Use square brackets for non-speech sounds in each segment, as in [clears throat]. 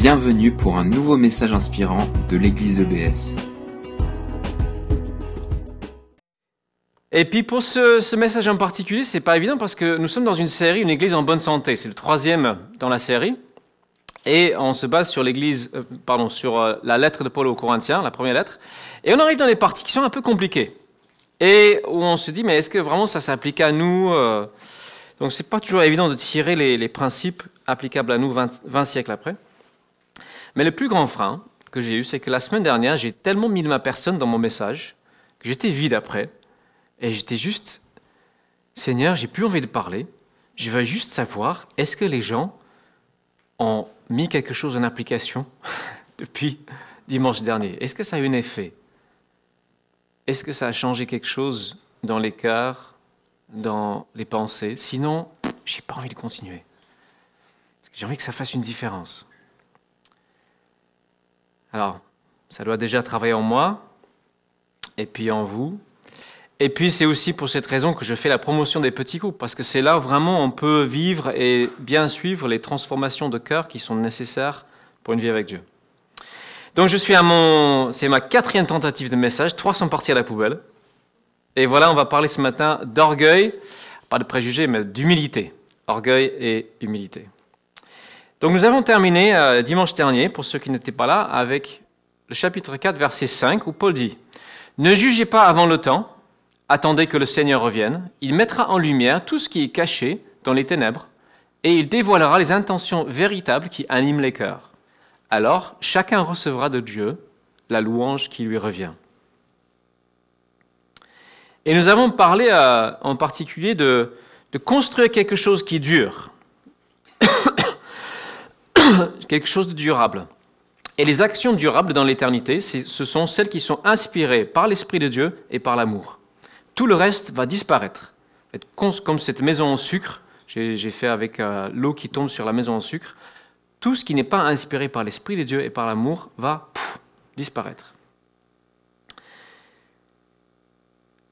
Bienvenue pour un nouveau message inspirant de l'église EBS. Et puis pour ce, message en particulier, c'est pas évident parce que nous sommes dans une série, une église en bonne santé. C'est le troisième dans la série. Et on se base sur l'église, euh, pardon, sur euh, la lettre de Paul aux Corinthiens, la première lettre. Et on arrive dans des parties qui sont un peu compliquées. Et où on se dit, mais est-ce que vraiment ça s'applique à nous euh? Donc c'est pas toujours évident de tirer les, les principes applicables à nous 20, 20 siècles après. Mais le plus grand frein que j'ai eu, c'est que la semaine dernière, j'ai tellement mis ma personne dans mon message que j'étais vide après. Et j'étais juste, Seigneur, j'ai plus envie de parler. Je veux juste savoir, est-ce que les gens ont mis quelque chose en application [laughs] depuis dimanche dernier? Est-ce que ça a eu un effet? Est-ce que ça a changé quelque chose dans les cœurs, dans les pensées? Sinon, j'ai pas envie de continuer. J'ai envie que ça fasse une différence. Alors, ça doit déjà travailler en moi, et puis en vous. Et puis c'est aussi pour cette raison que je fais la promotion des petits groupes, parce que c'est là vraiment on peut vivre et bien suivre les transformations de cœur qui sont nécessaires pour une vie avec Dieu. Donc je suis à mon... C'est ma quatrième tentative de message, trois sont partis à la poubelle. Et voilà, on va parler ce matin d'orgueil, pas de préjugés, mais d'humilité. Orgueil et humilité. Donc nous avons terminé euh, dimanche dernier, pour ceux qui n'étaient pas là, avec le chapitre 4, verset 5, où Paul dit, Ne jugez pas avant le temps, attendez que le Seigneur revienne, il mettra en lumière tout ce qui est caché dans les ténèbres, et il dévoilera les intentions véritables qui animent les cœurs. Alors chacun recevra de Dieu la louange qui lui revient. Et nous avons parlé euh, en particulier de, de construire quelque chose qui dure, [coughs] quelque chose de durable. Et les actions durables dans l'éternité, ce sont celles qui sont inspirées par l'Esprit de Dieu et par l'amour. Tout le reste va disparaître. Comme cette maison en sucre, j'ai fait avec euh, l'eau qui tombe sur la maison en sucre, tout ce qui n'est pas inspiré par l'Esprit de Dieu et par l'amour va disparaître.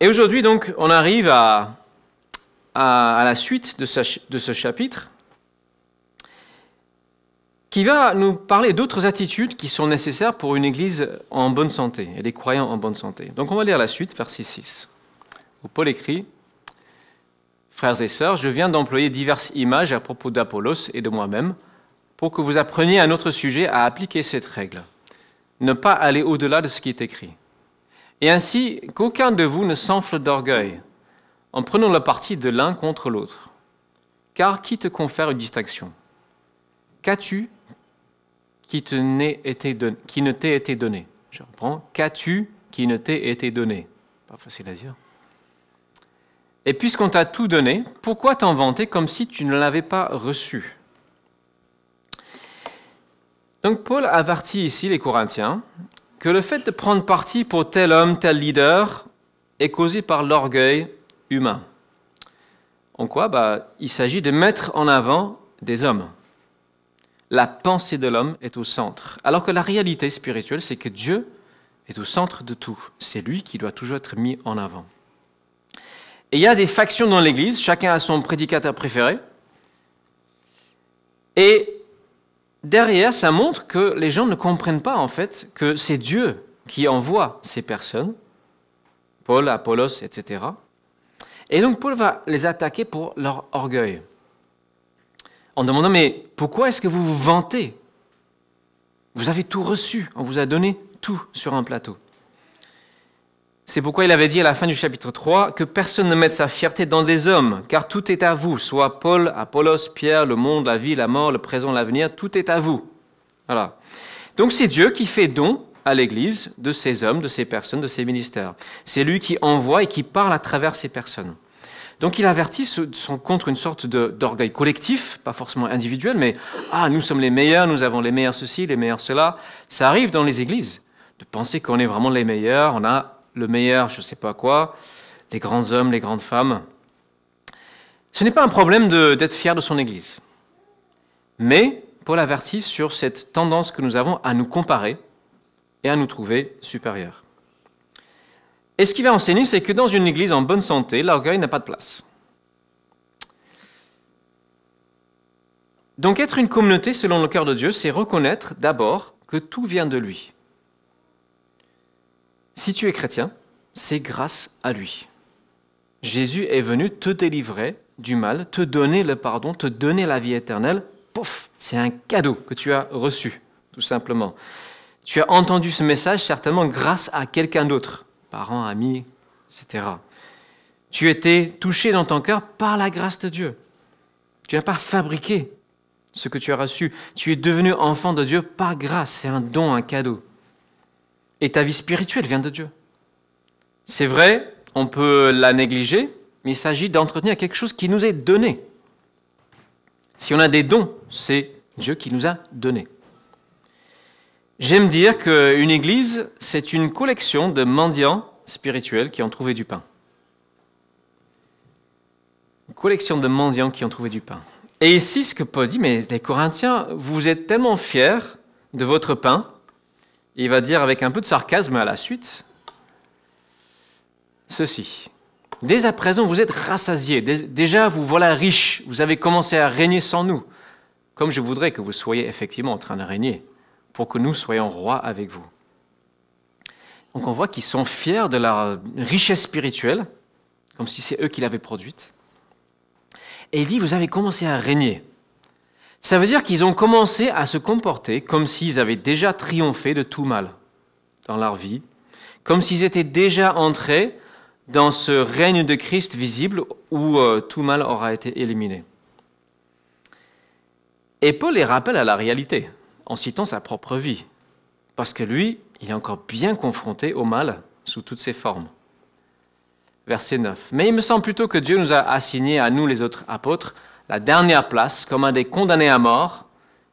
Et aujourd'hui, donc, on arrive à, la suite de ce chapitre qui va nous parler d'autres attitudes qui sont nécessaires pour une Église en bonne santé et des croyants en bonne santé. Donc on va lire la suite, verset 6, où Paul écrit Frères et sœurs, je viens d'employer diverses images à propos d'Apollos et de moi-même pour que vous appreniez à notre sujet à appliquer cette règle, ne pas aller au-delà de ce qui est écrit. Et ainsi qu'aucun de vous ne s'enfle d'orgueil en prenant le parti de l'un contre l'autre. Car qui te confère une distinction? Qu'as-tu qui, ne t'ait été donné Je reprends. Qu'as-tu qui ne t'ait été donné? Pas facile à dire. Et puisqu'on t'a tout donné, pourquoi t'en vanter comme si tu ne l'avais pas reçu? Donc Paul avertit ici les Corinthiens que le fait de prendre parti pour tel homme, tel leader, est causé par l'orgueil humain. En quoi? Bah, Il s'agit de mettre en avant des hommes la pensée de l'homme est au centre. Alors que la réalité spirituelle, c'est que Dieu est au centre de tout. C'est lui qui doit toujours être mis en avant. Et il y a des factions dans l'Église, chacun a son prédicateur préféré. Et derrière, ça montre que les gens ne comprennent pas en fait que c'est Dieu qui envoie ces personnes, Paul, Apollos, etc. Et donc Paul va les attaquer pour leur orgueil en demandant, mais pourquoi est-ce que vous vous vantez? Vous avez tout reçu, on vous a donné tout sur un plateau. C'est pourquoi il avait dit à la fin du chapitre 3 que personne ne mette sa fierté dans des hommes, car tout est à vous, soit Paul, Apollos, Pierre, le monde, la vie, la mort, le présent, l'avenir, tout est à vous. Voilà. Donc c'est Dieu qui fait don à l'Église de ces hommes, de ces personnes, de ces ministères. C'est lui qui envoie et qui parle à travers ces personnes. Donc il avertit contre une sorte d'orgueil collectif, pas forcément individuel, mais ah, nous sommes les meilleurs, nous avons les meilleurs ceci, les meilleurs cela. Ça arrive dans les églises de penser qu'on est vraiment les meilleurs, on a le meilleur, je ne sais pas quoi, les grands hommes, les grandes femmes. Ce n'est pas un problème d'être fier de son église. Mais Paul avertit sur cette tendance que nous avons à nous comparer et à nous trouver supérieurs. Et ce qu'il va enseigner, c'est que dans une église en bonne santé, l'orgueil n'a pas de place. Donc être une communauté selon le cœur de Dieu, c'est reconnaître d'abord que tout vient de lui. Si tu es chrétien, c'est grâce à lui. Jésus est venu te délivrer du mal, te donner le pardon, te donner la vie éternelle. Pouf, c'est un cadeau que tu as reçu, tout simplement. Tu as entendu ce message certainement grâce à quelqu'un d'autre, parents, amis, etc. Tu étais touché dans ton cœur par la grâce de Dieu. Tu n'as pas fabriqué ce que tu as reçu. Tu es devenu enfant de Dieu par grâce. C'est un don, un cadeau. Et ta vie spirituelle vient de Dieu. C'est vrai, on peut la négliger, mais il s'agit d'entretenir quelque chose qui nous est donné. Si on a des dons, c'est Dieu qui nous a donnés. J'aime dire qu'une église, c'est une collection de mendiants spirituels qui ont trouvé du pain. Une collection de mendiants qui ont trouvé du pain. Et ici, ce que Paul dit, mais les Corinthiens, vous êtes tellement fiers de votre pain, il va dire avec un peu de sarcasme à la suite, ceci. Dès à présent, vous êtes rassasiés. Déjà, vous voilà riches. Vous avez commencé à régner sans nous. Comme je voudrais que vous soyez effectivement en train de régner, pour que nous soyons rois avec vous. Donc on voit qu'ils sont fiers de leur richesse spirituelle, comme si c'est eux qui l'avaient produite. Et il dit, vous avez commencé à régner. Ça veut dire qu'ils ont commencé à se comporter comme s'ils avaient déjà triomphé de tout mal dans leur vie, comme s'ils étaient déjà entrés dans ce règne de Christ visible où euh, tout mal aura été éliminé. Et Paul les rappelle à la réalité en citant sa propre vie, parce que lui, il est encore bien confronté au mal sous toutes ses formes verset 9. Mais il me semble plutôt que Dieu nous a assigné à nous, les autres apôtres, la dernière place comme un des condamnés à mort,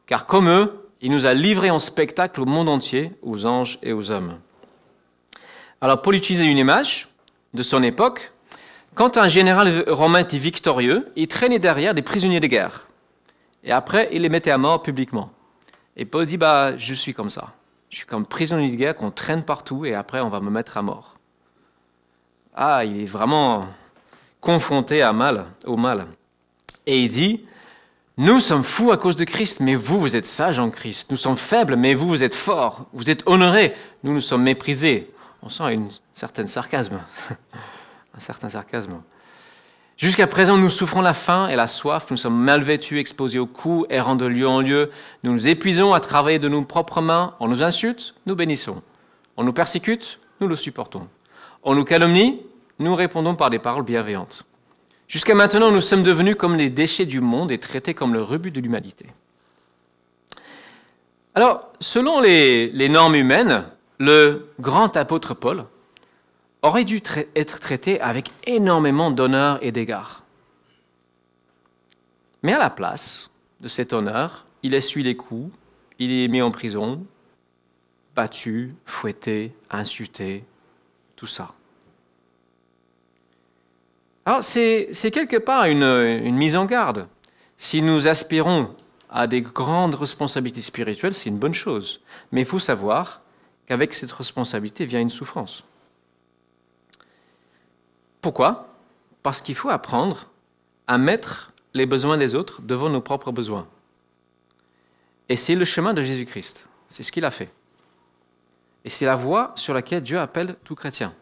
car comme eux, il nous a livrés en spectacle au monde entier, aux anges et aux hommes. Alors, pour utiliser une image de son époque, quand un général romain était victorieux, il traînait derrière des prisonniers de guerre. Et après, il les mettait à mort publiquement. Et Paul dit, bah, je suis comme ça. Je suis comme prisonnier de guerre qu'on traîne partout et après on va me mettre à mort. Ah, il est vraiment confronté à mal, au mal. Et il dit, nous sommes fous à cause de Christ, mais vous, vous êtes sages en Christ. Nous sommes faibles, mais vous, vous êtes forts. Vous êtes honorés. Nous, nous sommes méprisés. On sent une certaine sarcasme. [laughs] un certain sarcasme. Jusqu'à présent, nous souffrons la faim et la soif, nous sommes mal vêtus, exposés aux coups, errant de lieu en lieu. Nous nous épuisons à travailler de nos propres mains. On nous insulte, nous bénissons. On nous persécute, nous le supportons. On nous calomnie, nous répondons par des paroles bienveillantes. Jusqu'à maintenant, nous sommes devenus comme les déchets du monde et traités comme le rebut de l'humanité. Alors, selon les, normes humaines, le grand apôtre Paul aurait dû être traité avec énormément d'honneur et d'égard. Mais à la place de cet honneur, il essuie les coups, il est mis en prison, battu, fouetté, insulté, tout ça. Alors c'est quelque part une, mise en garde. Si nous aspirons à des grandes responsabilités spirituelles, c'est une bonne chose. Mais il faut savoir qu'avec cette responsabilité vient une souffrance. Pourquoi? Parce qu'il faut apprendre à mettre les besoins des autres devant nos propres besoins. Et c'est le chemin de Jésus-Christ. C'est ce qu'il a fait. Et c'est la voie sur laquelle Dieu appelle tout chrétien.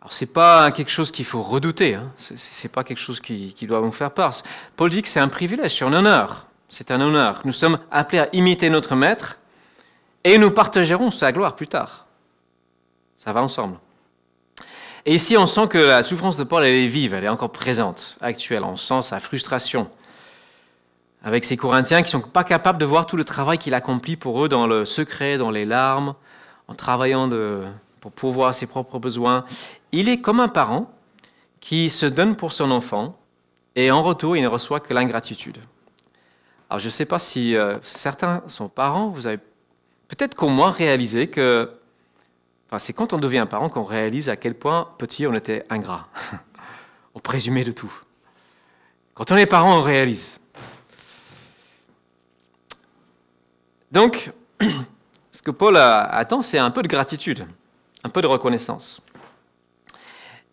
Alors c'est pas quelque chose qu'il faut redouter, hein. c'est pas quelque chose qui, doit nous faire peur. Paul dit que c'est un privilège, c'est un honneur, c'est un honneur. Nous sommes appelés à imiter notre maître et nous partagerons sa gloire plus tard. Ça va ensemble. Et ici, on sent que la souffrance de Paul, elle est vive, elle est encore présente, actuelle. On sent sa frustration avec ces Corinthiens qui ne sont pas capables de voir tout le travail qu'il accomplit pour eux dans le secret, dans les larmes, en travaillant de, pour pourvoir ses propres besoins. Il est comme un parent qui se donne pour son enfant et en retour, il ne reçoit que l'ingratitude. Alors, je ne sais pas si euh, certains sont parents, vous avez peut-être qu'au moins réalisé que c'est quand on devient parent qu'on réalise à quel point petit on était ingrat. [laughs] on présumait de tout. Quand on est parent, on réalise. Donc, [clears throat] ce que Paul attend, c'est un peu de gratitude un peu de reconnaissance.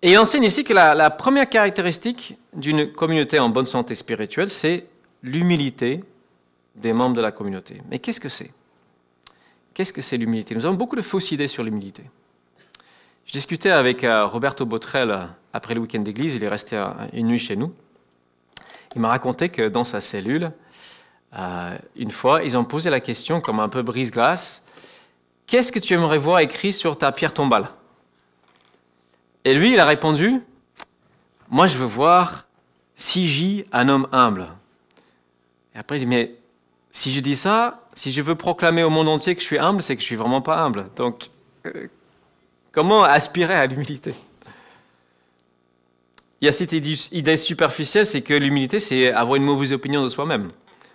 Et il enseigne ici que la, première caractéristique d'une communauté en bonne santé spirituelle, c'est l'humilité des membres de la communauté. Mais qu'est-ce que c'est? Qu'est-ce que c'est l'humilité? Nous avons beaucoup de fausses idées sur l'humilité. Je discutais avec euh, Roberto Botrel euh, après le week-end d'église, il est resté une nuit chez nous. Il m'a raconté que dans sa cellule, euh, une fois, ils ont posé la question comme un peu brise-glace, qu'est-ce que tu aimerais voir écrit sur ta pierre tombale? Et lui, il a répondu, moi je veux voir si j'y un homme humble. Et après, je dis, mais si je dis ça, si je veux proclamer au monde entier que je suis humble, c'est que je suis vraiment pas humble. Donc, euh, comment aspirer à l'humilité? Il y a cette idée superficielle, c'est que l'humilité, c'est avoir une mauvaise opinion de soi-même,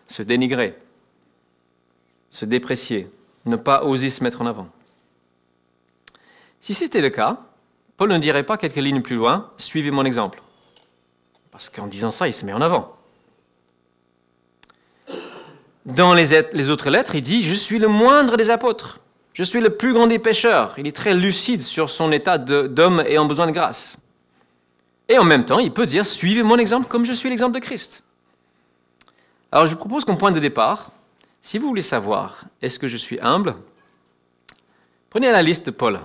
se dénigrer, se déprécier, ne pas oser se mettre en avant. Si c'était le cas, Paul ne dirait pas quelques lignes plus loin, suivez mon exemple. Parce qu'en disant ça, il se met en avant. Dans les, autres lettres, il dit, je suis le moindre des apôtres, je suis le plus grand des pécheurs. Il est très lucide sur son état d'homme ayant besoin de grâce. Et en même temps, il peut dire, suivez mon exemple comme je suis l'exemple de Christ. Alors je vous propose qu'en point de départ, si vous voulez savoir, est-ce que je suis humble? Prenez la liste de Paul.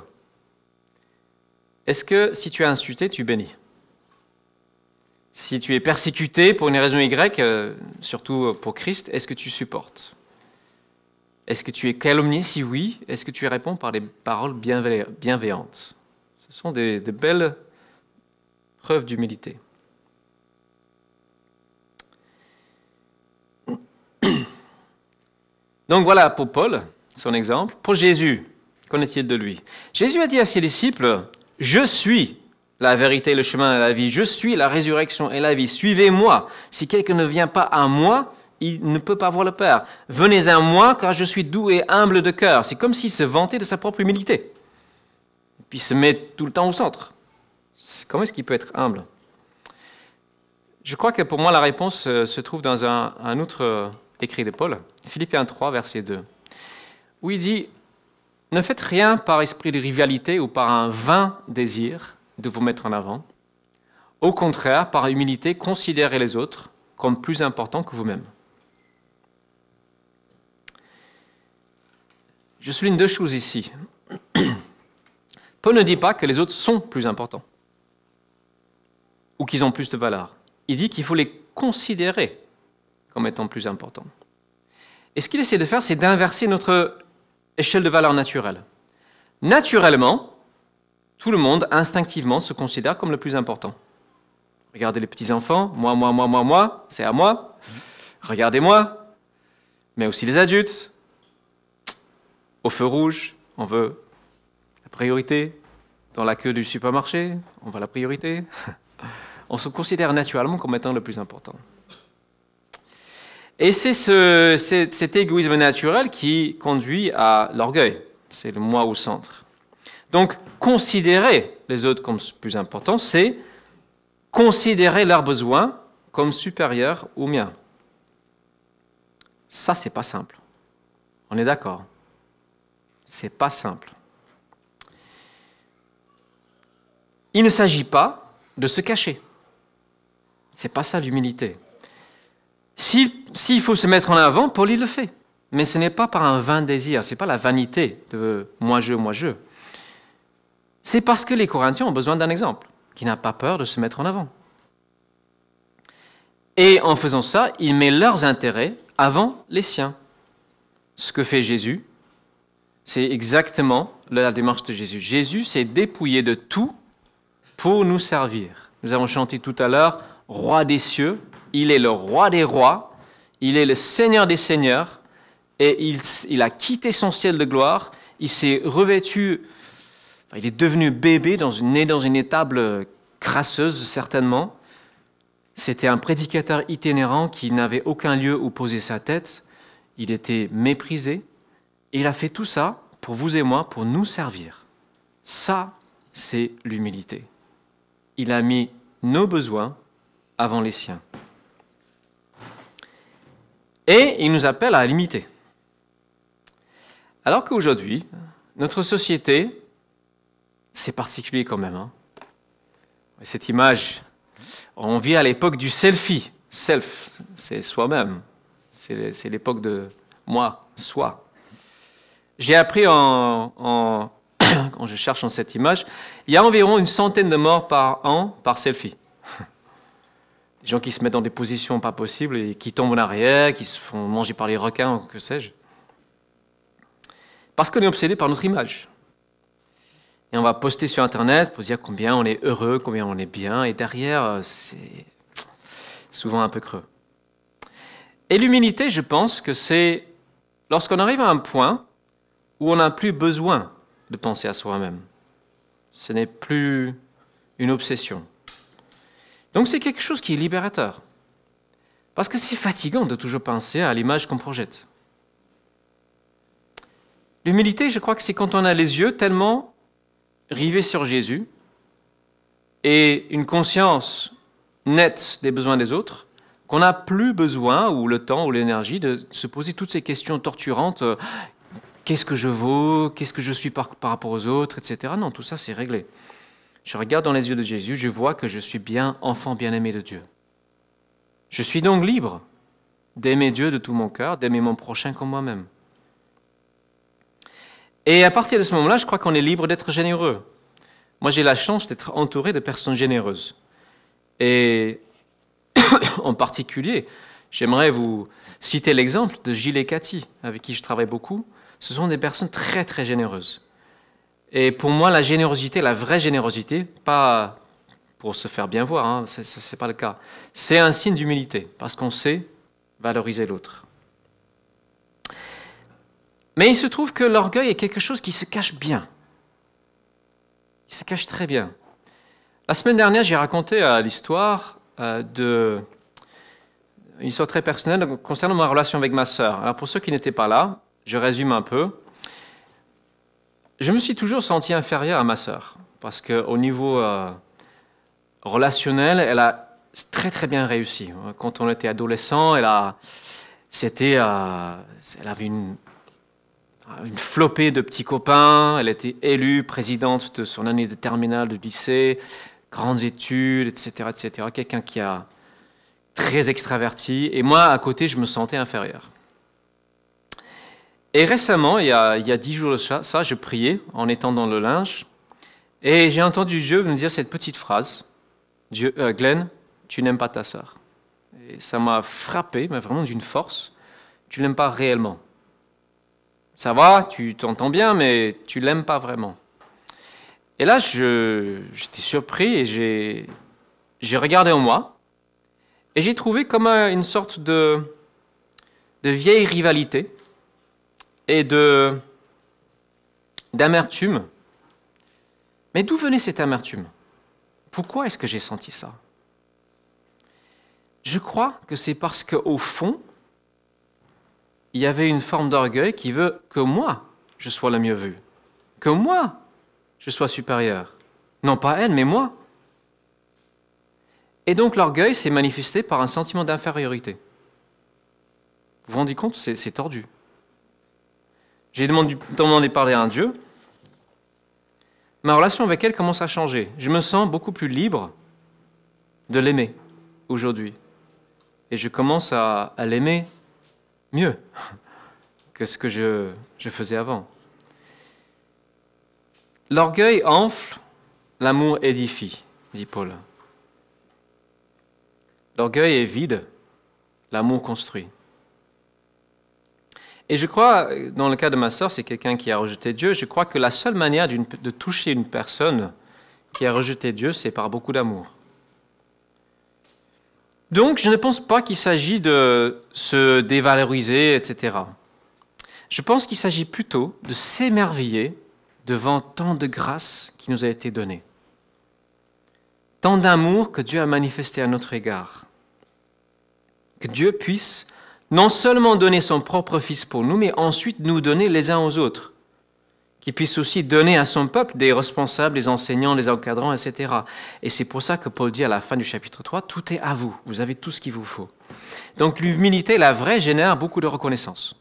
Est-ce que si tu es insulté, tu bénis si tu es persécuté pour une raison Y, euh, surtout pour Christ, est-ce que tu supportes? Est-ce que tu es calomnié? Si oui, est-ce que tu réponds par des paroles bienveillantes? Ce sont des, belles preuves d'humilité. [clears throat] Donc voilà pour Paul, son exemple. Pour Jésus, qu'en est-il de lui? Jésus a dit à ses disciples, Je suis la vérité, le chemin et la vie. Je suis la résurrection et la vie. Suivez-moi. Si quelqu'un ne vient pas à moi, il ne peut pas voir le Père. Venez à moi, car je suis doux et humble de cœur. C'est comme s'il se vantait de sa propre humilité. Et puis se met tout le temps au centre. Comment est-ce qu'il peut être humble? Je crois que pour moi, la réponse euh, se trouve dans un, un autre euh, écrit de Paul, Philippiens 3, verset 2, où il dit Ne faites rien par esprit de rivalité ou par un vain désir de vous mettre en avant. Au contraire, par humilité, considérez les autres comme plus importants que vous-même. Je souligne deux choses ici. Paul ne dit pas que les autres sont plus importants ou qu'ils ont plus de valeur. Il dit qu'il faut les considérer comme étant plus importants. Et ce qu'il essaie de faire, c'est d'inverser notre échelle de valeur naturelle. Naturellement, tout le monde instinctivement se considère comme le plus important. Regardez les petits-enfants, moi, moi, moi, moi, moi, c'est à moi. Regardez-moi, mais aussi les adultes. Au feu rouge, on veut la priorité. Dans la queue du supermarché, on veut la priorité. [laughs] On se considère naturellement comme étant le plus important. Et c'est ce, cet égoïsme naturel qui conduit à l'orgueil. C'est le moi au centre. Donc, considérer les autres comme plus importants, c'est considérer leurs besoins comme supérieurs aux miens. Ça, c'est pas simple. On est d'accord C'est pas simple. Il ne s'agit pas de se cacher. C'est pas ça l'humilité. S'il faut se mettre en avant, Paul il le fait. Mais ce n'est pas par un vain désir, ce n'est pas la vanité de moi-je, moi-je. C'est parce que les Corinthiens ont besoin d'un exemple, qui n'a pas peur de se mettre en avant. Et en faisant ça, il met leurs intérêts avant les siens. Ce que fait Jésus, c'est exactement la démarche de Jésus. Jésus s'est dépouillé de tout pour nous servir. Nous avons chanté tout à l'heure, Roi des cieux, il est le roi des rois, il est le Seigneur des seigneurs, et il, il a quitté son ciel de gloire, il s'est revêtu il est devenu bébé, dans une, né dans une étable crasseuse certainement. C'était un prédicateur itinérant qui n'avait aucun lieu où poser sa tête. Il était méprisé. Et il a fait tout ça pour vous et moi, pour nous servir. Ça, c'est l'humilité. Il a mis nos besoins avant les siens. Et il nous appelle à limiter. Alors qu'aujourd'hui, notre société c'est particulier quand même. Hein. Cette image, on vit à l'époque du selfie. Self, c'est soi-même. C'est l'époque de moi, soi. J'ai appris en, [coughs] quand je cherche cette image, il y a environ une centaine de morts par an par selfie. [laughs] Des gens qui se mettent dans des positions pas possibles et qui tombent en arrière, qui se font manger par les requins, que sais-je. Parce qu'on est obsédé par notre image. Et on va poster sur Internet pour dire combien on est heureux, combien on est bien, et derrière, c'est souvent un peu creux. Et l'humilité, je pense que c'est lorsqu'on arrive à un point où on n'a plus besoin de penser à soi-même. Ce n'est plus une obsession. Donc c'est quelque chose qui est libérateur. Parce que c'est fatigant de toujours penser à l'image qu'on projette. L'humilité, je crois que c'est quand on a les yeux tellement rivés sur Jésus et une conscience nette des besoins des autres qu'on n'a plus besoin, ou le temps, ou l'énergie, de se poser toutes ces questions torturantes. Euh, qu'est-ce que je vaux Qu'est-ce que je suis par, par rapport aux autres Etc. Non, tout ça, c'est réglé. Je regarde dans les yeux de Jésus, je vois que je suis bien enfant bien-aimé de Dieu. Je suis donc libre d'aimer Dieu de tout mon cœur, d'aimer mon prochain comme moi-même. Et à partir de ce moment-là, je crois qu'on est libre d'être généreux. Moi, j'ai la chance d'être entouré de personnes généreuses. Et [coughs] en particulier, j'aimerais vous citer l'exemple de Gilles et Cathy, avec qui je travaille beaucoup. Ce sont des personnes très, très généreuses. Et pour moi, la générosité, la vraie générosité, pas pour se faire bien voir, hein, ce n'est pas le cas, c'est un signe d'humilité, parce qu'on sait valoriser l'autre. Mais il se trouve que l'orgueil est quelque chose qui se cache bien. Il se cache très bien. La semaine dernière, j'ai raconté l'histoire euh, de une histoire très personnelle concernant ma relation avec ma sœur. Alors pour ceux qui n'étaient pas là, je résume un peu je me suis toujours senti inférieur à ma sœur, parce qu'au niveau euh, relationnel, elle a très très bien réussi. Quand on était adolescent, elle a, c'était, euh, elle avait une, une flopée de petits copains. Elle était élue présidente de son année de terminale de lycée, grandes études, etc., etc. Quelqu'un qui a très extraverti. Et moi, à côté, je me sentais inférieur. Et récemment, il y a, dix jours de ça, ça, je priais en étant dans le linge, et j'ai entendu Dieu me dire cette petite phrase Dieu, euh, Glenn, tu n'aimes pas ta sœur. Et ça m'a frappé, mais vraiment d'une force. Tu l'aimes pas réellement. Ça va, tu t'entends bien, mais tu l'aimes pas vraiment. Et là, j'étais surpris et j'ai regardé en moi et j'ai trouvé comme une sorte de, de vieille rivalité et de d'amertume. Mais d'où venait cette amertume? Pourquoi est-ce que j'ai senti ça? Je crois que c'est parce qu'au fond, il y avait une forme d'orgueil qui veut que moi, je sois le mieux vu, que moi, je sois supérieur. Non pas elle, mais moi. Et donc l'orgueil s'est manifesté par un sentiment d'infériorité. Vous vous rendez compte, c'est tordu. J'ai demandé, demandé parler à un Dieu. Ma relation avec elle commence à changer. Je me sens beaucoup plus libre de l'aimer aujourd'hui. Et je commence à, l'aimer mieux que ce que je, faisais avant. L'orgueil enfle, l'amour édifie, dit Paul. L'orgueil est vide, l'amour construit. Et je crois, dans le cas de ma sœur, c'est quelqu'un qui a rejeté Dieu. Je crois que la seule manière de toucher une personne qui a rejeté Dieu, c'est par beaucoup d'amour. Donc, je ne pense pas qu'il s'agit de se dévaloriser, etc. Je pense qu'il s'agit plutôt de s'émerveiller devant tant de grâce qui nous a été donnée. Tant d'amour que Dieu a manifesté à notre égard. Que Dieu puisse non seulement donner son propre Fils pour nous, mais ensuite nous donner les uns aux autres. Qu'il puisse aussi donner à son peuple des responsables, des enseignants, des encadrants, etc. Et c'est pour ça que Paul dit à la fin du chapitre 3, tout est à vous, vous avez tout ce qu'il vous faut. Donc l'humilité, la vraie, génère beaucoup de reconnaissance.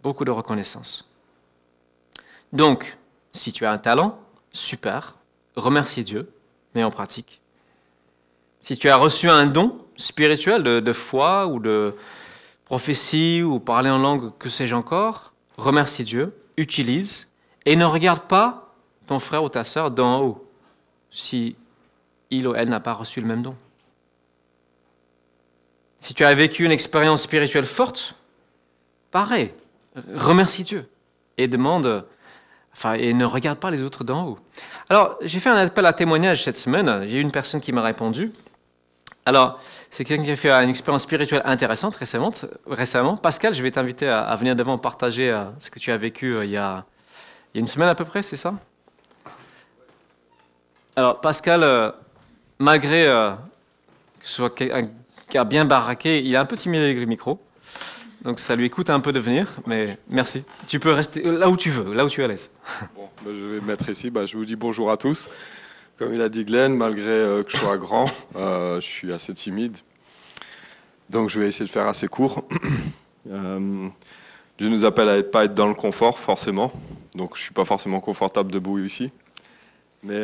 Beaucoup de reconnaissance. Donc, si tu as un talent, super, remercie Dieu, mais en pratique. Si tu as reçu un don spirituel de, de foi ou de prophétie ou parler en langue, que sais-je encore, remercie Dieu, utilise et ne regarde pas ton frère ou ta sœur d'en haut si il ou elle n'a pas reçu le même don. Si tu as vécu une expérience spirituelle forte, pareil, remercie Dieu et demande, enfin, et ne regarde pas les autres d'en haut. Alors, j'ai fait un appel à témoignage cette semaine. J'ai eu une personne qui m'a répondu. Alors, c'est quelqu'un qui a fait une expérience spirituelle intéressante récemment. récemment. Pascal, je vais t'inviter à, venir devant partager euh, ce que tu as vécu euh, il, y a, une semaine à peu près, c'est ça? Alors, Pascal, euh, malgré que ce soit quelqu'un qui a bien baraqué, il est un peu timide avec le micro. Donc ça lui coûte un peu de venir, mais merci. Tu peux rester là où tu veux, là où tu es à l'aise. Bon, bah, je vais me mettre ici. Bah, je vous dis bonjour à tous. Comme il a dit Glenn, malgré euh, que je sois grand, euh, je suis assez timide. Donc je vais essayer de faire assez court. [clears throat] euh, Dieu nous appelle à ne pas être dans le confort, forcément. Donc je ne suis pas forcément confortable debout ici. Mais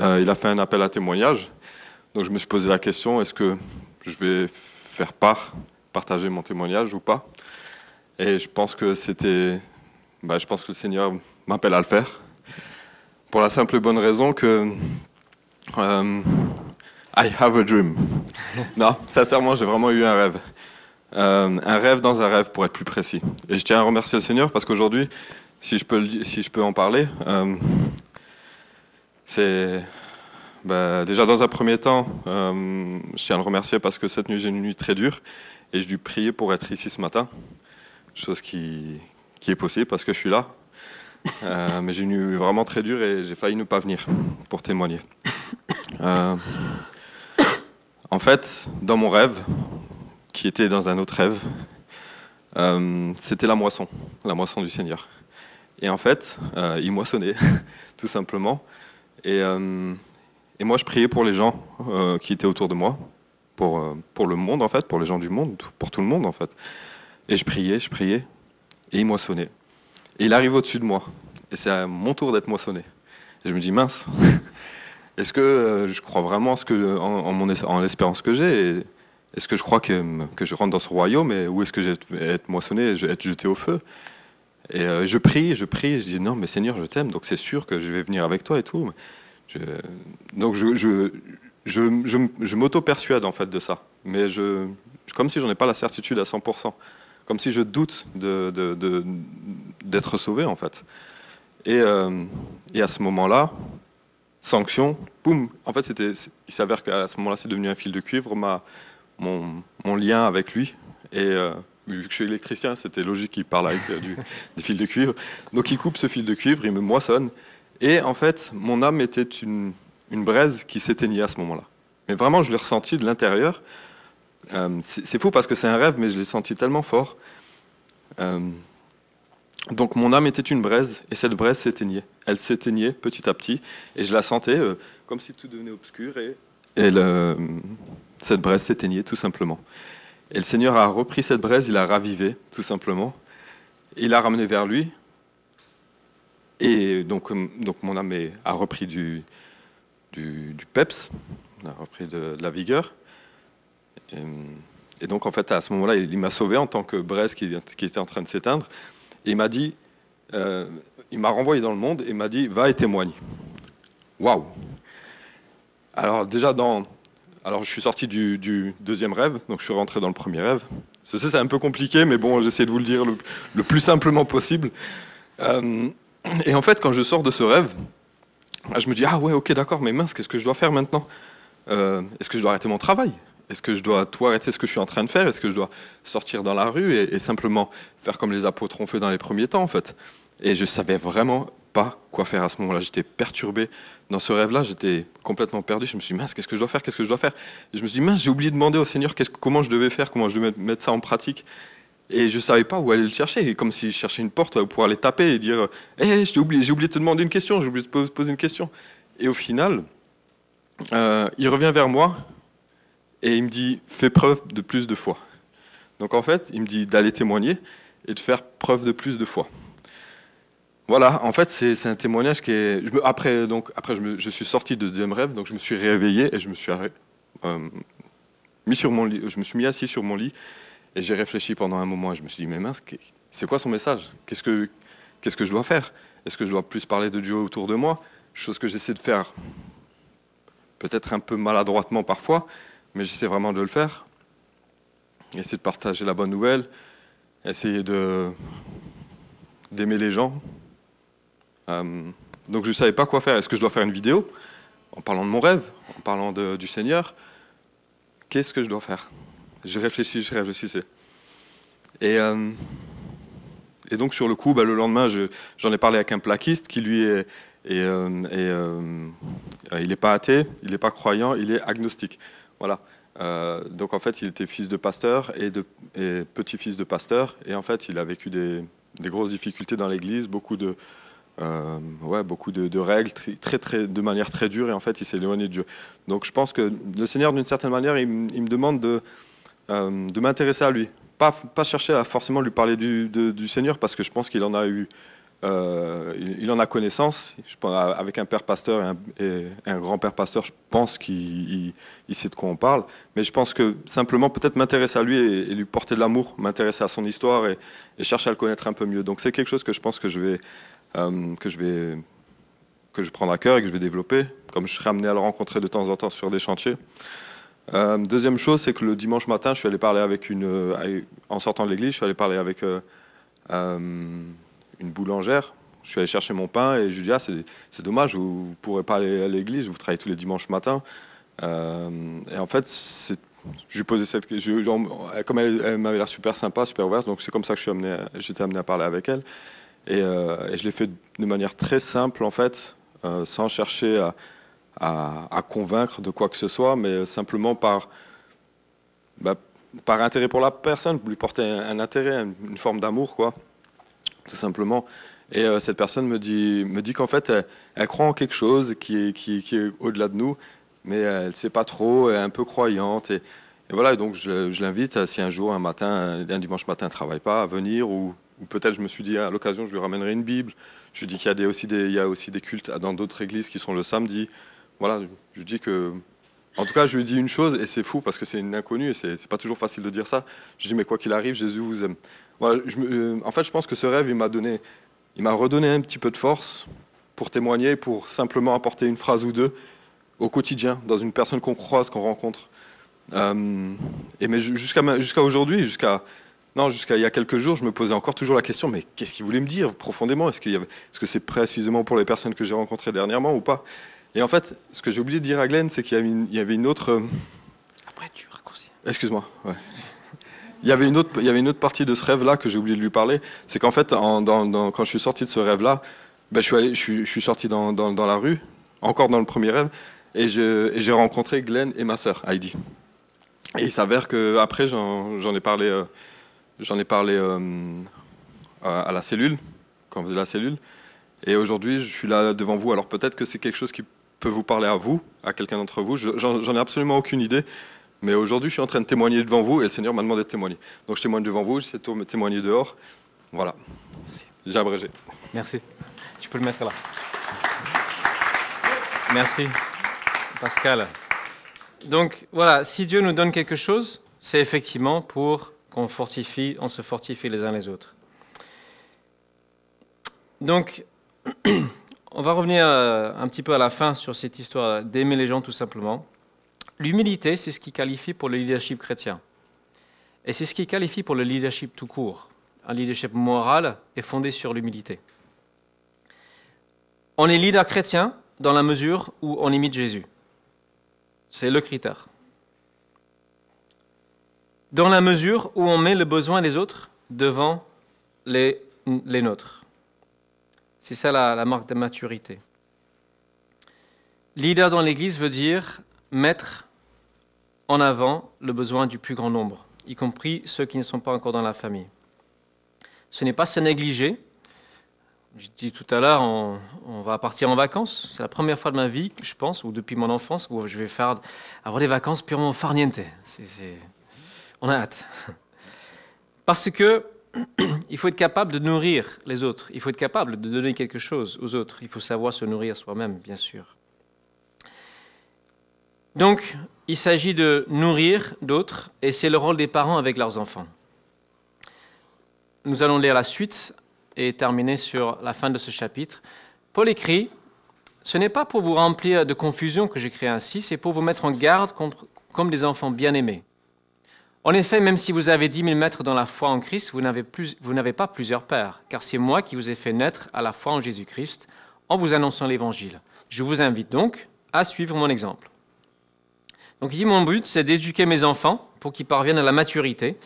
il a fait un appel à témoignage. Donc je me suis posé la question, est-ce que je vais faire part, partager mon témoignage ou pas? Et je pense que c'était... Bah, je pense que le Seigneur m'appelle à le faire. Pour la simple et bonne raison que euh, I have a dream. [laughs] non, sincèrement, j'ai vraiment eu un rêve. Euh, un rêve dans un rêve, pour être plus précis. Et je tiens à remercier le Seigneur parce qu'aujourd'hui, si je peux, si je peux en parler, euh, c'est bah, déjà dans un premier temps, je tiens à le remercier parce que cette nuit j'ai une nuit très dure et je dû prier pour être ici ce matin, chose qui, qui est possible parce que je suis là. Euh, mais j'ai nuit vraiment très dure et j'ai failli ne pas venir pour témoigner. Euh, en fait, dans mon rêve, qui était dans un autre rêve, euh, c'était la moisson, la moisson du Seigneur. Et en fait, il moissonnait, [laughs] tout simplement. Et, et, moi, je priais pour les gens qui étaient autour de moi, pour, pour le monde, en fait, pour les gens du monde, pour tout le monde, en fait. Et je priais, je priais, et il moissonnait. Et il arrive au-dessus de moi. Et c'est à mon tour d'être moissonné. Et je me dis, mince, [laughs] est-ce que euh, je crois vraiment en, l'espérance que j'ai Est-ce que je crois que, je rentre dans ce royaume et où est-ce que je vais être moissonné et être jeté au feu? Et euh, je prie, je prie, je dis, non, mais Seigneur, je t'aime, donc c'est sûr que je vais venir avec toi et tout. Donc je, je, m'auto-persuade en fait de ça. Mais comme si j'en ai pas la certitude à 100% comme si je doute d'être sauvé en fait. Et, euh, à ce moment-là, sanction, boum, en fait c'était, il s'avère qu'à ce moment-là c'est devenu un fil de cuivre, mon lien avec lui. Et euh, vu que je suis électricien, c'était logique qu'il parle avec euh, du, des fils de cuivre. Donc il coupe ce fil de cuivre, il me moissonne. Et en fait, mon âme était une, une braise qui s'éteignait à ce moment-là. Mais vraiment, je l'ai ressenti de l'intérieur. Euh, c'est fou parce que c'est un rêve, mais je l'ai senti tellement fort. Euh, donc mon âme était une braise, et cette braise s'éteignait. Elle s'éteignait petit à petit, et je la sentais euh, comme si tout devenait obscur, et, cette braise s'éteignait tout simplement. Et le Seigneur a repris cette braise, il l'a ravivé tout simplement, il l'a ramené vers lui, et donc, mon âme a repris du, du, peps, a repris de la vigueur. Et, donc, en fait, à ce moment-là, il, m'a sauvé en tant que braise qui, était en train de s'éteindre. Et il m'a dit, euh, il m'a renvoyé dans le monde et m'a dit, va et témoigne. Waouh Alors, déjà, dans. Alors, je suis sorti du, deuxième rêve, donc je suis rentré dans le premier rêve. Ceci, c'est un peu compliqué, mais bon, j'essaie de vous le dire le, plus simplement possible. Euh, et en fait, quand je sors de ce rêve, je me dis, ah ouais, ok, d'accord, mais mince, qu'est-ce que je dois faire maintenant? Euh, Est-ce que je dois arrêter mon travail? Est-ce que je dois tout arrêter ce que je suis en train de faire? Est-ce que je dois sortir dans la rue et, simplement faire comme les apôtres ont fait dans les premiers temps, en fait? Et je savais vraiment pas quoi faire à ce moment-là. J'étais perturbé dans ce rêve-là. J'étais complètement perdu. Je me suis dit, mince, qu'est-ce que je dois faire? Qu'est-ce que je dois faire? Je me suis dit, mince, j'ai oublié de demander au Seigneur comment je devais faire, comment je devais mettre ça en pratique. Et je savais pas où aller le chercher. comme si je cherchais une porte pour aller taper et dire, hé, j'ai oublié, j'ai oublié de te demander une question, j'ai oublié de te poser une question. Et au final, euh, il revient vers moi et il me dit fais preuve de plus de foi. Donc en fait, il me dit d'aller témoigner et de faire preuve de plus de foi. Voilà, en fait, c'est un témoignage qui est. après, donc, après je, me, je, suis sorti de deuxième rêve, donc je me suis réveillé et je me suis euh, mis sur mon lit, je me suis mis assis sur mon lit et j'ai réfléchi pendant un moment. Et je me suis dit, mais mince, c'est quoi son message? Que qu'est-ce que je dois faire? Est-ce que je dois plus parler de Dieu autour de moi? Chose que j'essaie de faire, peut-être un peu maladroitement parfois, mais j'essaie vraiment de le faire. Essayer de partager la bonne nouvelle, essayer d'aimer les gens. Euh, donc je ne savais pas quoi faire. Est-ce que je dois faire une vidéo? En parlant de mon rêve, en parlant du Seigneur Qu'est-ce que je dois faire? Je réfléchis, je réfléchissais. Et, euh, et donc sur le coup, bah, le lendemain, j'en ai parlé avec un plaquiste qui lui est, euh, il n'est pas athée, il n'est pas croyant, il est agnostique. Voilà. donc en fait, il était fils de pasteur et, petit-fils de pasteur, et en fait, il a vécu des, grosses difficultés dans l'Église, beaucoup de, euh, ouais, beaucoup de, règles, très, très, de manière très dure, et en fait, il s'est éloigné de Dieu. Donc, je pense que le Seigneur, d'une certaine manière, il, me demande de, euh, de m'intéresser à lui. Pas, pas chercher à forcément lui parler du Seigneur, parce que je pense qu'il en a eu euh, il, en a connaissance. Avec un père pasteur et un, grand-père pasteur, je pense qu'il sait de quoi on parle. Mais je pense que simplement, peut-être m'intéresser à lui et, lui porter de l'amour, m'intéresser à son histoire et, chercher à le connaître un peu mieux. Donc c'est quelque chose que je pense que je vais, euh, que je vais, que je prendre à cœur et que je vais développer, comme je serai amené à le rencontrer de temps en temps sur des chantiers. Euh, deuxième chose, c'est que le dimanche matin, je suis allé parler avec une, en sortant de l'église, je suis allé parler avec une boulangère. Je suis allé chercher mon pain et je lui dis ah, c'est dommage, vous ne pourrez pas aller à l'église, vous travaillez tous les dimanches matin. Euh, et en fait, je lui posais cette question. Comme elle, m'avait l'air super sympa, super ouverte, donc c'est comme ça que j'étais amené, à parler avec elle. Euh, et, je l'ai fait de manière très simple, en fait, euh, sans chercher à, convaincre de quoi que ce soit, mais simplement par, bah, par intérêt pour la personne, lui porter un, intérêt, une forme d'amour, quoi tout simplement. Et euh, cette personne me dit, me dit qu'en fait, elle, croit en quelque chose qui est, qui, est au-delà de nous, mais elle ne sait pas trop, elle est un peu croyante. Et, voilà, donc je, l'invite, si un jour, un matin, un dimanche matin, elle ne travaille pas, à venir, ou, peut-être je me suis dit, à l'occasion, je lui ramènerai une Bible. Je lui dis qu'il y a aussi des, il y a aussi des cultes dans d'autres églises qui sont le samedi. Voilà, je lui dis que en tout cas, je lui dis une chose, et c'est fou parce que c'est une inconnue, et c'est pas toujours facile de dire ça. Je lui dis, mais quoi qu'il arrive, Jésus vous aime. Euh, en fait, je pense que ce rêve, il m'a donné, il m'a redonné un petit peu de force pour témoigner, pour simplement apporter une phrase ou deux au quotidien, dans une personne qu'on croise, qu'on rencontre. Euh, et mais jusqu'à jusqu'à aujourd'hui, jusqu'à non, jusqu'à il y a quelques jours, je me posais encore toujours la question, mais qu'est-ce qu'il voulait me dire profondément? Est-ce y que c'est précisément pour les personnes que j'ai rencontrées dernièrement ou pas? Et en fait, ce que j'ai oublié de dire à Glenn, c'est qu'il y avait une, autre. Après, tu raccourcis. Excuse-moi. Ouais. Il y avait une autre, partie de ce rêve-là que j'ai oublié de lui parler. C'est qu'en fait, quand je suis sorti de ce rêve-là, ben, je, suis allé, sorti dans, la rue, encore dans le premier rêve, et j'ai rencontré Glenn et ma sœur, Heidi. Et il s'avère qu'après, j'en ai parlé, euh, ai parlé euh, à, la cellule, quand on faisait la cellule. Et aujourd'hui, je suis là devant vous. Alors peut-être que c'est quelque chose qui peut vous parler à vous, à quelqu'un d'entre vous. J'en ai absolument aucune idée. Mais aujourd'hui, je suis en train de témoigner devant vous et le Seigneur m'a demandé de témoigner. Donc je témoigne devant vous, j'essaie de témoigner dehors. Voilà. J'ai abrégé. Merci. Tu peux le mettre là. Merci, Pascal. Donc voilà, si Dieu nous donne quelque chose, c'est effectivement pour qu'on fortifie, on se fortifie les uns les autres. Donc, [clears throat] on va revenir euh, un petit peu à la fin sur cette histoire d'aimer les gens tout simplement. L'humilité, c'est ce qui qualifie pour le leadership chrétien. Et c'est ce qui qualifie pour le leadership tout court. Un leadership moral est fondé sur l'humilité. On est leader chrétien dans la mesure où on imite Jésus. C'est le critère. Dans la mesure où on met le besoin des autres devant les, nôtres. C'est ça la, la marque de maturité. Leader dans l'Église veut dire mettre en avant le besoin du plus grand nombre, y compris ceux qui ne sont pas encore dans la famille. Ce n'est pas se négliger. Je dis tout à l'heure, on, va partir en vacances. C'est la première fois de ma vie, je pense, ou depuis mon enfance, où je vais faire avoir des vacances purement farniente. On a hâte. Parce que [clears throat] il faut être capable de nourrir les autres. Il faut être capable de donner quelque chose aux autres. Il faut savoir se nourrir soi-même, bien sûr. Donc, il s'agit de nourrir d'autres, et c'est le rôle des parents avec leurs enfants. Nous allons lire la suite et terminer sur la fin de ce chapitre. Paul écrit, Ce n'est pas pour vous remplir de confusion que j'écris ainsi, c'est pour vous mettre en garde comme des enfants bien-aimés. En effet, même si vous avez dix mille mètres dans la foi en Christ, vous n'avez, vous n'avez pas plusieurs pères, car c'est moi qui vous ai fait naître à la foi en Jésus-Christ en vous annonçant l'Évangile. Je vous invite donc à suivre mon exemple. Donc il dit, mon but, c'est d'éduquer mes enfants pour qu'ils parviennent à la maturité.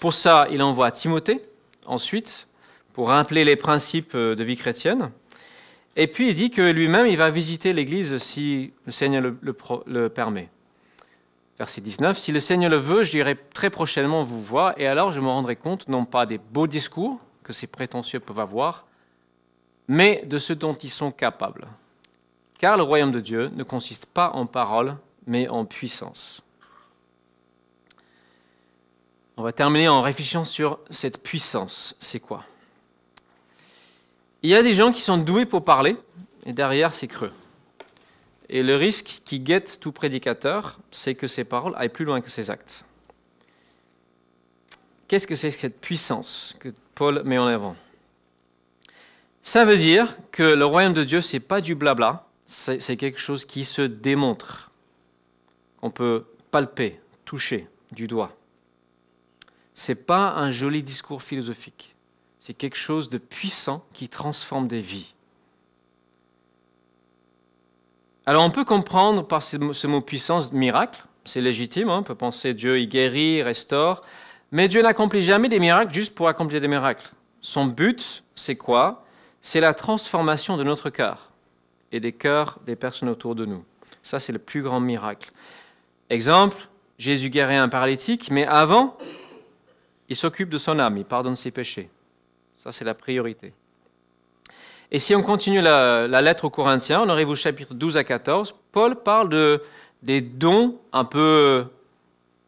Pour ça, il envoie Timothée, ensuite, pour rappeler les principes de vie chrétienne. Et puis il dit que lui-même, il va visiter l'Église si le Seigneur le permet. Verset 19, Si le Seigneur le veut, je dirai très prochainement vous voir, et alors je me rendrai compte, non pas des beaux discours que ces prétentieux peuvent avoir, mais de ce dont ils sont capables. Car le royaume de Dieu ne consiste pas en paroles, mais en puissance. On va terminer en réfléchissant sur cette puissance. C'est quoi? Il y a des gens qui sont doués pour parler, et derrière, c'est creux. Et le risque qui guette tout prédicateur, c'est que ses paroles aillent plus loin que ses actes. Qu'est-ce que c'est cette puissance que Paul met en avant? Ça veut dire que le royaume de Dieu, c'est pas du blabla, c'est quelque chose qui se démontre. On peut palper, toucher du doigt. C'est pas un joli discours philosophique. C'est quelque chose de puissant qui transforme des vies. Alors on peut comprendre par ce mot puissance miracle, c'est légitime, hein. on peut penser Dieu il guérit, restaure, mais Dieu n'accomplit jamais des miracles juste pour accomplir des miracles. Son but, c'est quoi? C'est la transformation de notre cœur et des cœurs des personnes autour de nous. Ça, c'est le plus grand miracle. Exemple, Jésus guérit un paralytique, mais avant, il s'occupe de son âme, il pardonne ses péchés. Ça, c'est la priorité. Et si on continue la, lettre aux Corinthiens, on arrive au chapitre 12 à 14, Paul parle de, des dons un peu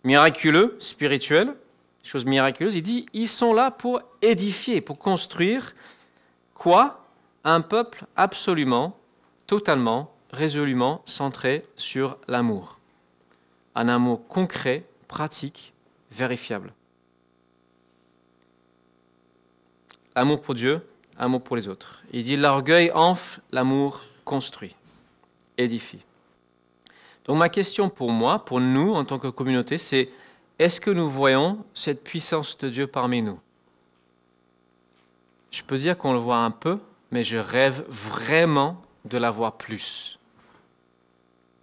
miraculeux, spirituels, choses miraculeuses. Il dit, ils sont là pour édifier, pour construire quoi? Un peuple absolument, totalement, résolument centré sur l'amour. Un amour concret, pratique, vérifiable. Amour pour Dieu, amour pour les autres. Il dit l'orgueil enfle, l'amour construit, édifie. Donc ma question pour moi, pour nous en tant que communauté, c'est est-ce que nous voyons cette puissance de Dieu parmi nous? Je peux dire qu'on le voit un peu, mais je rêve vraiment de la voir plus.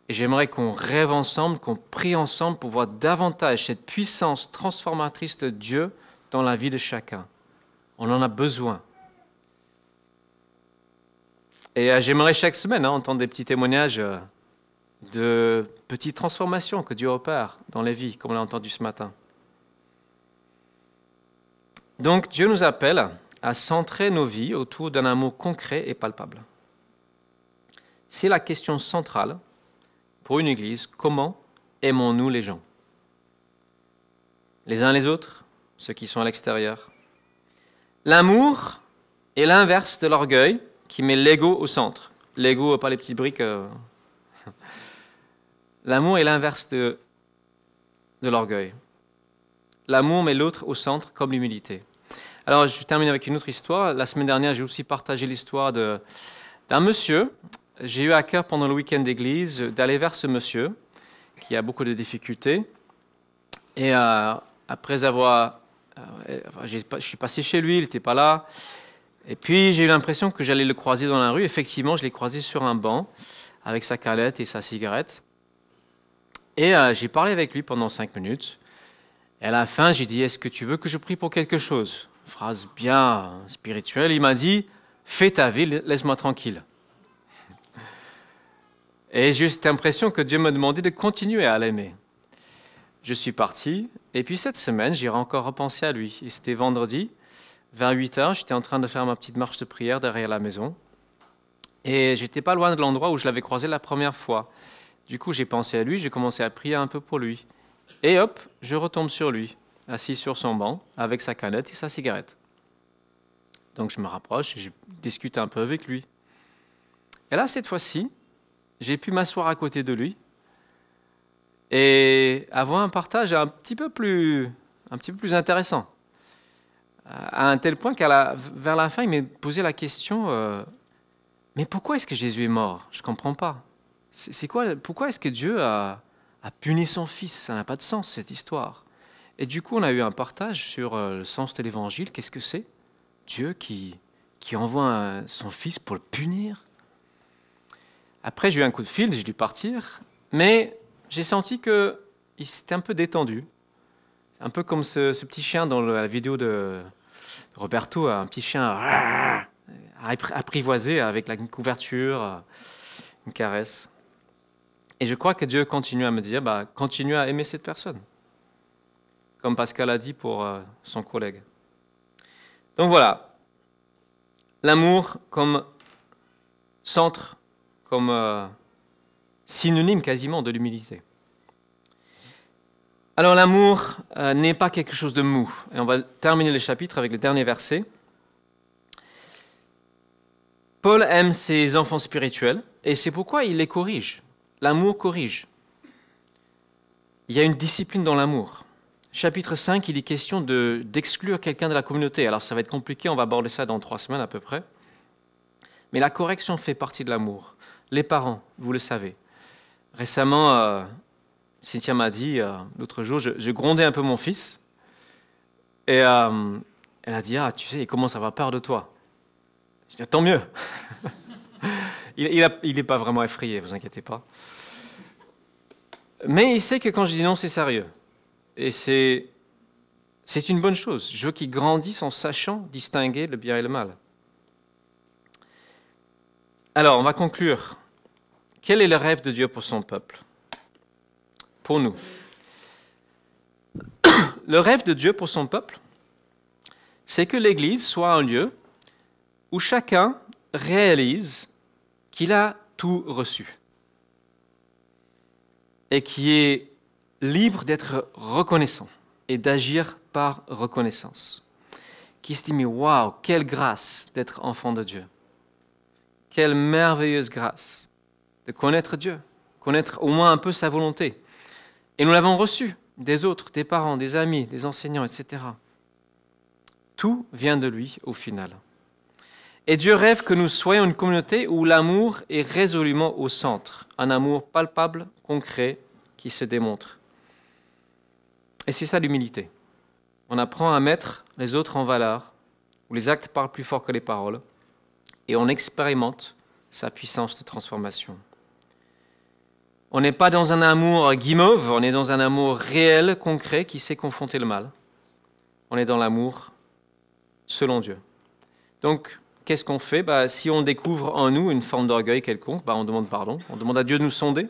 Et j'aimerais qu'on rêve ensemble, qu'on prie ensemble pour voir davantage cette puissance transformatrice de Dieu dans la vie de chacun. On en a besoin. Et euh, j'aimerais chaque semaine hein, entendre des petits témoignages euh, de petites transformations que Dieu opère dans les vies, comme on l'a entendu ce matin. Donc Dieu nous appelle à centrer nos vies autour d'un amour concret et palpable. C'est la question centrale pour une Église. Comment aimons-nous les gens? Les uns les autres, ceux qui sont à l'extérieur? L'amour est l'inverse de l'orgueil qui met l'ego au centre. L'ego, pas les petites briques. Euh. [laughs] L'amour est l'inverse de, de l'orgueil. L'amour met l'autre au centre comme l'humilité. Alors, je termine avec une autre histoire. La semaine dernière, j'ai aussi partagé l'histoire d'un monsieur. J'ai eu à cœur pendant le week-end d'église d'aller vers ce monsieur qui a beaucoup de difficultés. Et euh, après avoir. Euh, je suis passé chez lui, il n'était pas là. Et puis j'ai eu l'impression que j'allais le croiser dans la rue. Effectivement, je l'ai croisé sur un banc avec sa calette et sa cigarette. Et euh, j'ai parlé avec lui pendant cinq minutes. Et à la fin, j'ai dit Est-ce que tu veux que je prie pour quelque chose? Phrase bien spirituelle. Il m'a dit Fais ta vie, laisse-moi tranquille. Et j'ai eu cette impression que Dieu m'a demandé de continuer à l'aimer. Je suis parti. Et puis cette semaine, j'ai encore repensé à lui. Et c'était vendredi. Vers 8 heures, j'étais en train de faire ma petite marche de prière derrière la maison. Et j'étais pas loin de l'endroit où je l'avais croisé la première fois. Du coup, j'ai pensé à lui, j'ai commencé à prier un peu pour lui. Et hop, je retombe sur lui, assis sur son banc, avec sa canette et sa cigarette. Donc je me rapproche je discute un peu avec lui. Et là, cette fois-ci, j'ai pu m'asseoir à côté de lui. et avoir un partage un petit peu plus, un petit peu plus intéressant. À un tel point qu'à la, vers la fin, il m'a posé la question euh, Mais pourquoi est-ce que Jésus est mort? Je ne comprends pas. C'est quoi Pourquoi est-ce que Dieu a, puni son fils? Ça n'a pas de sens, cette histoire. Et du coup, on a eu un partage sur euh, le sens de l'évangile. Qu'est-ce que c'est? Dieu qui envoie son fils pour le punir? Après, j'ai eu un coup de fil, j'ai dû partir. Mais j'ai senti qu'il s'était un peu détendu. Un peu comme ce, petit chien dans la vidéo de Roberto, un petit chien apprivoisé avec la couverture, une caresse. Et je crois que Dieu continue à me dire, bah, continue à aimer cette personne, comme Pascal a dit pour euh, son collègue. Donc voilà, l'amour comme centre, comme euh, synonyme quasiment de l'humilité. Alors l'amour euh, n'est pas quelque chose de mou. Et on va terminer le chapitre avec le dernier verset. Paul aime ses enfants spirituels et c'est pourquoi il les corrige. L'amour corrige. Il y a une discipline dans l'amour. Chapitre 5, il est question d'exclure quelqu'un de la communauté. Alors ça va être compliqué, on va aborder ça dans trois semaines à peu près. Mais la correction fait partie de l'amour. Les parents, vous le savez, Récemment, euh, Cynthia m'a dit, euh, l'autre jour, je, grondais un peu mon fils. Et euh, elle a dit, ah, tu sais, il commence à avoir peur de toi. Je dis, tant mieux. [laughs] il n'est pas vraiment effrayé, vous inquiétez pas. Mais il sait que quand je dis non, c'est sérieux. Et c'est, une bonne chose. Je veux qu'il grandisse en sachant distinguer le bien et le mal. Alors, on va conclure quel est le rêve de Dieu pour son peuple? Pour nous. [coughs] Le rêve de Dieu pour son peuple, c'est que l'Église soit un lieu où chacun réalise qu'il a tout reçu et qui est libre d'être reconnaissant et d'agir par reconnaissance. Qui se dit, mais waouh, quelle grâce d'être enfant de Dieu. Quelle merveilleuse grâce de connaître Dieu, connaître au moins un peu sa volonté. Et nous l'avons reçu des autres, des parents, des amis, des enseignants, etc. Tout vient de lui au final. Et Dieu rêve que nous soyons une communauté où l'amour est résolument au centre, un amour palpable, concret, qui se démontre. Et c'est ça l'humilité. On apprend à mettre les autres en valeur, où les actes parlent plus fort que les paroles, et on expérimente sa puissance de transformation. On n'est pas dans un amour guimauve, on est dans un amour réel, concret, qui sait confronter le mal. On est dans l'amour selon Dieu. Donc, qu'est-ce qu'on fait? Bah, Si on découvre en nous une forme d'orgueil quelconque, bah, on demande pardon, on demande à Dieu de nous sonder.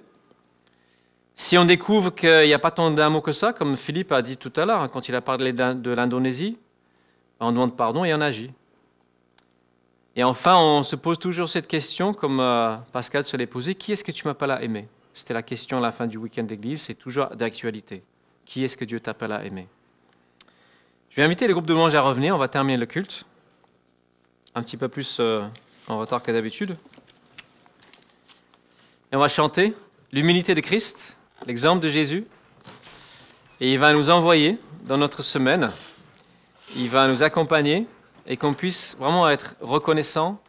Si on découvre qu'il n'y a pas tant d'amour que ça, comme Philippe a dit tout à l'heure, hein, quand il a parlé de l'Indonésie, bah, on demande pardon et on agit. Et enfin, on se pose toujours cette question, comme euh, Pascal se l'est posé, qui est-ce que tu m'appelles à aimer c'était la question à la fin du week-end d'église, c'est toujours d'actualité. Qui est-ce que Dieu t'appelle à aimer Je vais inviter les groupes de louanges à revenir, on va terminer le culte. Un petit peu plus euh, en retard que d'habitude. Et on va chanter l'humilité de Christ, l'exemple de Jésus. Et il va nous envoyer dans notre semaine, il va nous accompagner et qu'on puisse vraiment être reconnaissant,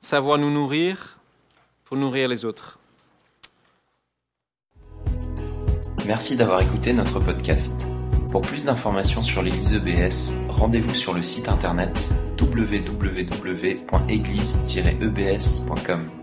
savoir nous nourrir, pour nourrir les autres. Merci d'avoir écouté notre podcast. Pour plus d'informations sur l'Église EBS, rendez-vous sur le site internet www.église-ebs.com.